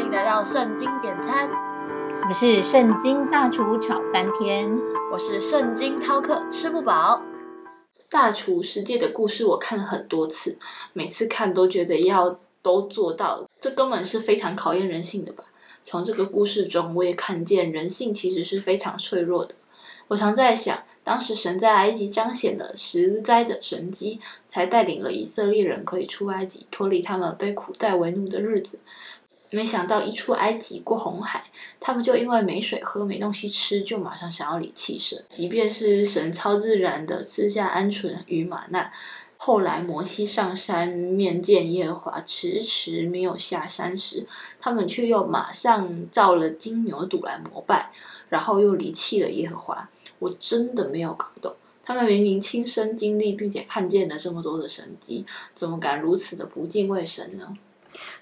欢迎来到圣经点餐，我是圣经大厨炒翻天，我是圣经饕客吃不饱。大厨世界的故事我看了很多次，每次看都觉得要都做到，这根本是非常考验人性的吧。从这个故事中，我也看见人性其实是非常脆弱的。我常在想，当时神在埃及彰显了十灾的神迹，才带领了以色列人可以出埃及，脱离他们被苦待为奴的日子。没想到一出埃及过红海，他们就因为没水喝、没东西吃，就马上想要离弃神。即便是神超自然的赐下鹌鹑与玛纳，后来摩西上山面见耶和华，迟迟没有下山时，他们却又马上造了金牛犊来膜拜，然后又离弃了耶和华。我真的没有搞懂，他们明明亲身经历并且看见了这么多的神迹，怎么敢如此的不敬畏神呢？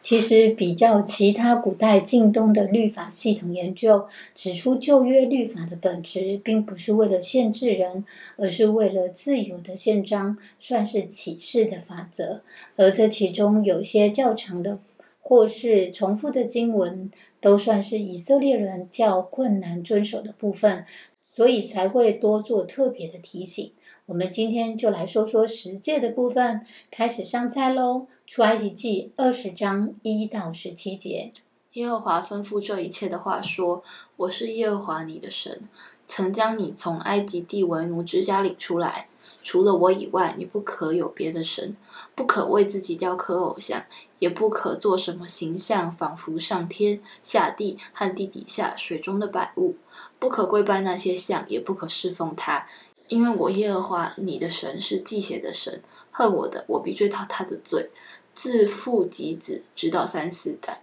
其实，比较其他古代近东的律法系统研究指出，旧约律法的本质并不是为了限制人，而是为了自由的宪章，算是启示的法则。而这其中有些较长的或是重复的经文，都算是以色列人较困难遵守的部分。所以才会多做特别的提醒。我们今天就来说说十诫的部分，开始上菜喽。出埃及记二十章一到十七节，耶和华吩咐这一切的话说：“我是耶和华你的神，曾将你从埃及地为奴之家领出来。除了我以外，你不可有别的神，不可为自己雕刻偶像，也不可做什么形象，仿佛上天下地和地底下水中的百物。不可跪拜那些像，也不可侍奉他，因为我耶和华你的神是祭邪的神，恨我的，我必追讨他的罪。”自父及子，直到三四代；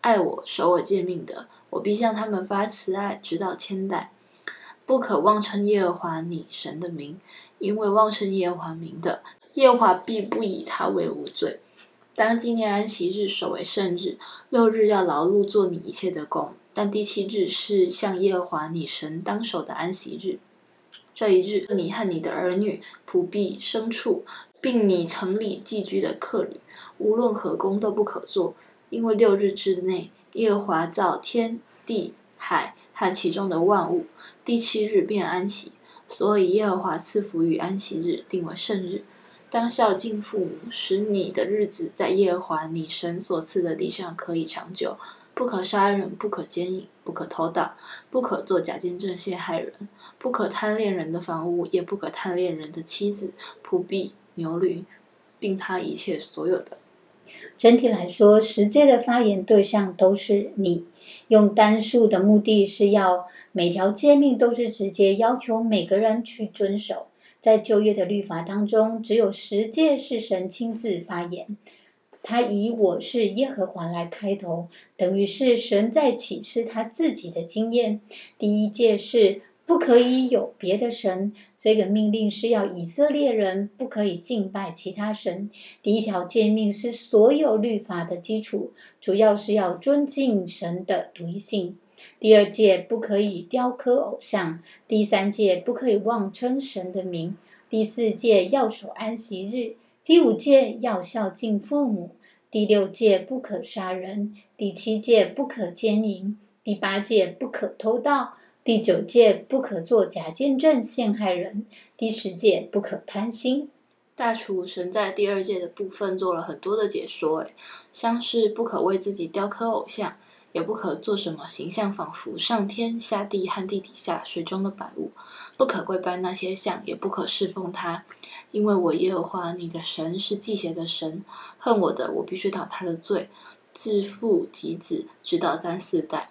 爱我、守我诫命的，我必向他们发慈爱，直到千代。不可妄称耶和华你神的名，因为妄称耶和华名的，耶和华必不以他为无罪。当纪念安息日，守为圣日。六日要劳碌做你一切的工，但第七日是向耶和华你神当守的安息日。这一日，你和你的儿女、仆婢、牲畜。并你城里寄居的客旅，无论何工都不可做，因为六日之内，耶和华造天地海和其中的万物，第七日便安息，所以耶和华赐福于安息日，定为圣日。当孝敬父母，使你的日子在耶和华你神所赐的地上可以长久。不可杀人，不可奸淫，不可偷盗，不可作假见证陷害人，不可贪恋人的房屋，也不可贪恋人的妻子、仆婢。牛驴，并他一切所有的。整体来说，十诫的发言对象都是你。用单数的目的是要每条诫命都是直接要求每个人去遵守。在旧约的律法当中，只有十诫是神亲自发言，他以“我是耶和华”来开头，等于是神在启示他自己的经验。第一诫是。不可以有别的神，这个命令是要以色列人不可以敬拜其他神。第一条诫命是所有律法的基础，主要是要尊敬神的独一性。第二诫不可以雕刻偶像，第三诫不可以妄称神的名，第四诫要守安息日，第五诫要孝敬父母，第六诫不可杀人，第七诫不可奸淫，第八诫不可偷盗。第九戒不可做假见证陷害人，第十戒不可贪心。大厨神在第二届的部分做了很多的解说，诶，像是不可为自己雕刻偶像，也不可做什么形象仿佛上天下地和地底下水中的百物，不可跪拜那些像，也不可侍奉他，因为我耶和华你的神是祭邪的神，恨我的，我必须讨他的罪，自父及子，直到三四代。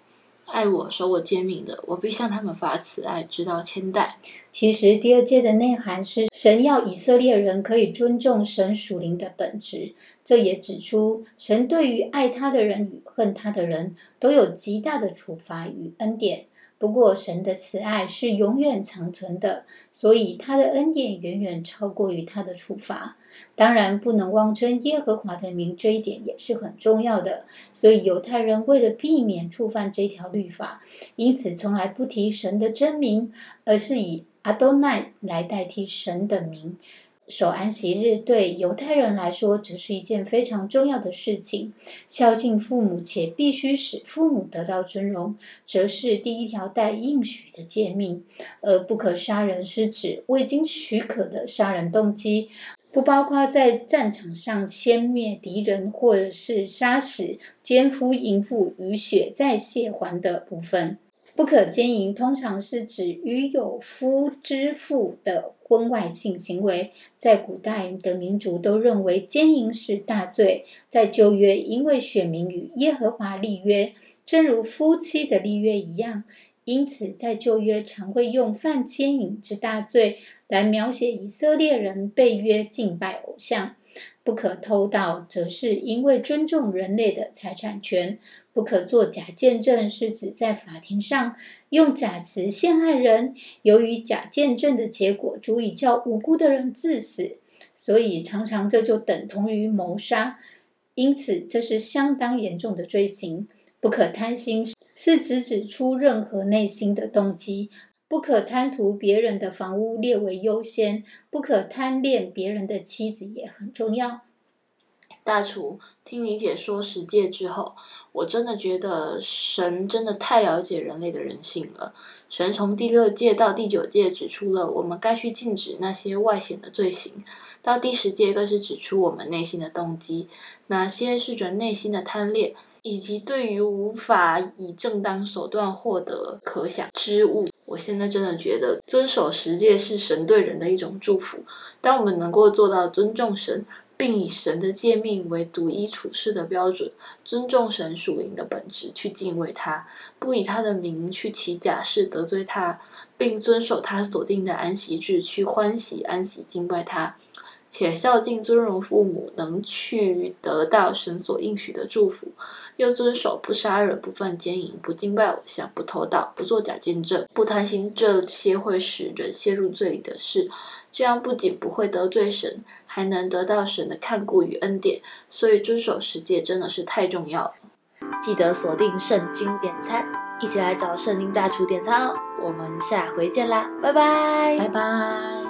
爱我、守我诫命的，我必向他们发慈爱，直到千代。其实第二诫的内涵是，神要以色列人可以尊重神属灵的本质。这也指出，神对于爱他的人与恨他的人都有极大的处罚与恩典。不过，神的慈爱是永远长存的，所以他的恩典远远超过于他的处罚。当然，不能妄称耶和华的名，这一点也是很重要的。所以，犹太人为了避免触犯这条律法，因此从来不提神的真名，而是以阿多奈来代替神的名。守安息日对犹太人来说，则是一件非常重要的事情。孝敬父母且必须使父母得到尊荣，则是第一条带应许的诫命。而不可杀人是指未经许可的杀人动机，不包括在战场上歼灭敌人或者是杀死奸夫淫妇与血债血还的部分。不可奸淫，通常是指与有夫之妇的婚外性行为。在古代的民族都认为奸淫是大罪。在旧约，因为选民与耶和华立约，正如夫妻的立约一样，因此在旧约常会用犯奸淫之大罪来描写以色列人被约敬拜偶像。不可偷盗，则是因为尊重人类的财产权。不可作假见证，是指在法庭上用假词陷害人。由于假见证的结果足以叫无辜的人致死，所以常常这就等同于谋杀。因此，这是相当严重的罪行。不可贪心，是指指出任何内心的动机。不可贪图别人的房屋列为优先。不可贪恋别人的妻子也很重要。大厨听你解说十戒之后，我真的觉得神真的太了解人类的人性了。神从第六诫到第九诫指出了我们该去禁止那些外显的罪行，到第十诫更是指出我们内心的动机，哪些是人内心的贪恋，以及对于无法以正当手段获得可想之物。我现在真的觉得遵守十诫是神对人的一种祝福。当我们能够做到尊重神。并以神的诫命为独一处事的标准，尊重神属灵的本质，去敬畏他，不以他的名去起假誓得罪他，并遵守他所定的安息日去欢喜安息敬拜他。且孝敬尊荣父母，能去得到神所应许的祝福；又遵守不杀人、不犯奸淫、不敬拜偶像、不偷盗、不作假见证、不贪心这些会使人陷入罪里的事，这样不仅不会得罪神，还能得到神的看顾与恩典。所以遵守十诫真的是太重要了。记得锁定圣经点餐，一起来找圣经大厨点餐哦！我们下回见啦，拜拜，拜拜。